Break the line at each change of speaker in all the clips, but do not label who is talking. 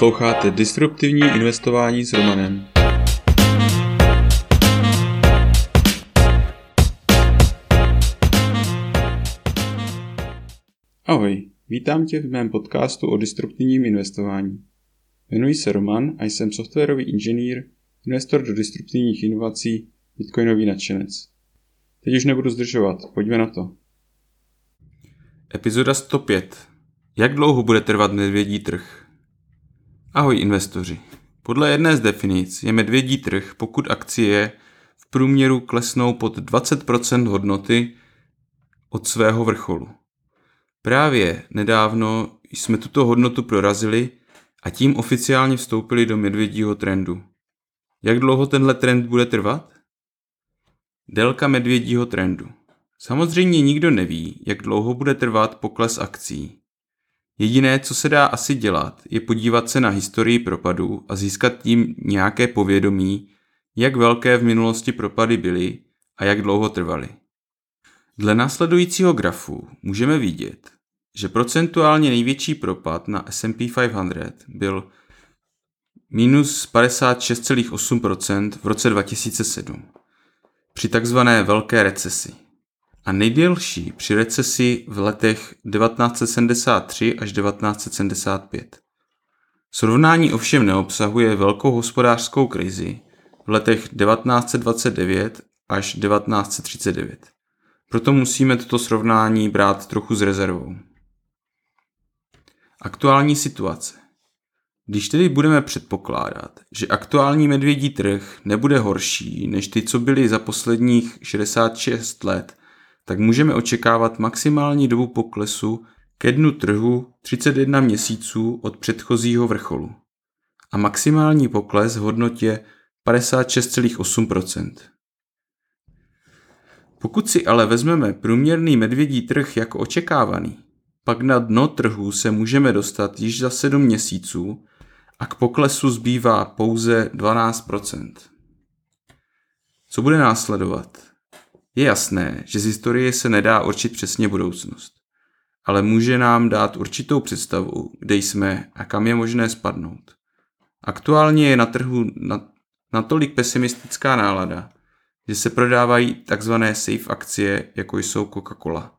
Posloucháte Disruptivní investování s Romanem. Ahoj, vítám tě v mém podcastu o disruptivním investování. Jmenuji se Roman a jsem softwarový inženýr, investor do disruptivních inovací, bitcoinový nadšenec. Teď už nebudu zdržovat, pojďme na to.
Epizoda 105. Jak dlouho bude trvat medvědí trh? Ahoj investoři. Podle jedné z definic je medvědí trh, pokud akcie v průměru klesnou pod 20% hodnoty od svého vrcholu. Právě nedávno jsme tuto hodnotu prorazili a tím oficiálně vstoupili do medvědího trendu. Jak dlouho tenhle trend bude trvat? Délka medvědího trendu. Samozřejmě nikdo neví, jak dlouho bude trvat pokles akcí. Jediné, co se dá asi dělat, je podívat se na historii propadů a získat tím nějaké povědomí, jak velké v minulosti propady byly a jak dlouho trvaly. Dle následujícího grafu můžeme vidět, že procentuálně největší propad na S&P 500 byl minus 56,8% v roce 2007 při takzvané velké recesi a nejdelší při recesi v letech 1973 až 1975. Srovnání ovšem neobsahuje velkou hospodářskou krizi v letech 1929 až 1939. Proto musíme toto srovnání brát trochu s rezervou. Aktuální situace. Když tedy budeme předpokládat, že aktuální medvědí trh nebude horší než ty, co byly za posledních 66 let, tak můžeme očekávat maximální dobu poklesu ke dnu trhu 31 měsíců od předchozího vrcholu a maximální pokles v hodnotě 56,8%. Pokud si ale vezmeme průměrný medvědí trh jako očekávaný, pak na dno trhu se můžeme dostat již za 7 měsíců a k poklesu zbývá pouze 12%. Co bude následovat? Je jasné, že z historie se nedá určit přesně budoucnost, ale může nám dát určitou představu, kde jsme a kam je možné spadnout. Aktuálně je na trhu natolik pesimistická nálada, že se prodávají tzv. safe akcie, jako jsou Coca-Cola.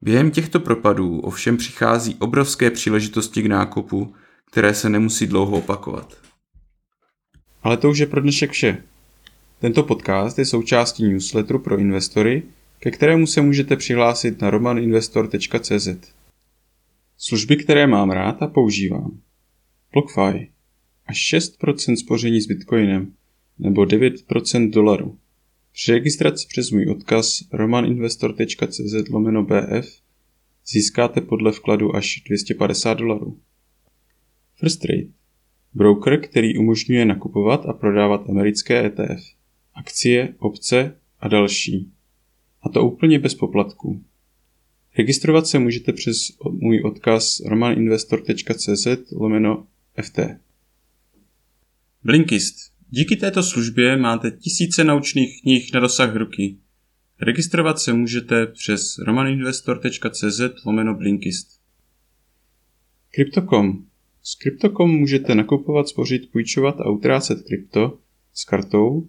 Během těchto propadů ovšem přichází obrovské příležitosti k nákupu, které se nemusí dlouho opakovat.
Ale to už je pro dnešek vše. Tento podcast je součástí newsletteru pro investory, ke kterému se můžete přihlásit na romaninvestor.cz. Služby, které mám rád a používám. BlockFi. Až 6% spoření s Bitcoinem nebo 9% dolaru. Při registraci přes můj odkaz romaninvestor.cz BF získáte podle vkladu až 250 dolarů. First Trade. Broker, který umožňuje nakupovat a prodávat americké ETF, akcie, opce a další. A to úplně bez poplatků. Registrovat se můžete přes můj odkaz romaninvestor.cz lomeno FT. Blinkist. Díky této službě máte tisíce naučných knih na dosah ruky. Registrovat se můžete přes romaninvestor.cz lomeno Blinkist. Crypto.com s Crypto.com můžete nakupovat, spořit, půjčovat a utrácet krypto s kartou,